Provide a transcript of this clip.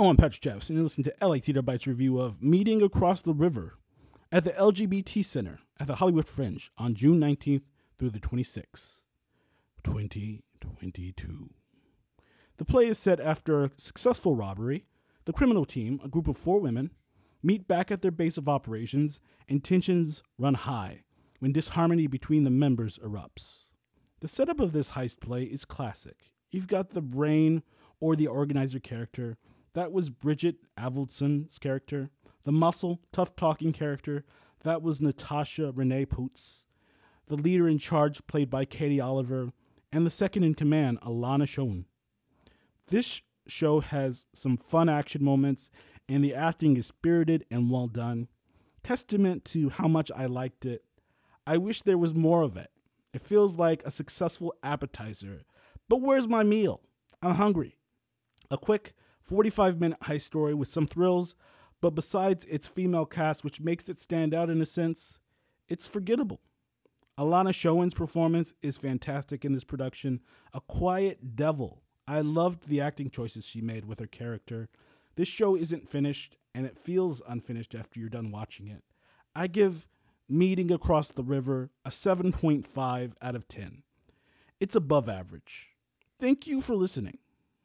Patrick Jeffs, and you're listening to LA Theatre Bites review of Meeting Across the River at the LGBT Center at the Hollywood Fringe on June 19th through the 26th, 2022. The play is set after a successful robbery. The criminal team, a group of four women, meet back at their base of operations, and tensions run high when disharmony between the members erupts. The setup of this heist play is classic. You've got the brain or the organizer character. That was Bridget Avildsen's character. The muscle, tough talking character. That was Natasha Renee Poots. The leader in charge, played by Katie Oliver. And the second in command, Alana Schoen. This show has some fun action moments, and the acting is spirited and well done. Testament to how much I liked it. I wish there was more of it. It feels like a successful appetizer. But where's my meal? I'm hungry. A quick 45 minute heist story with some thrills, but besides its female cast, which makes it stand out in a sense, it's forgettable. Alana Schoen's performance is fantastic in this production. A quiet devil. I loved the acting choices she made with her character. This show isn't finished, and it feels unfinished after you're done watching it. I give Meeting Across the River a 7.5 out of 10. It's above average. Thank you for listening.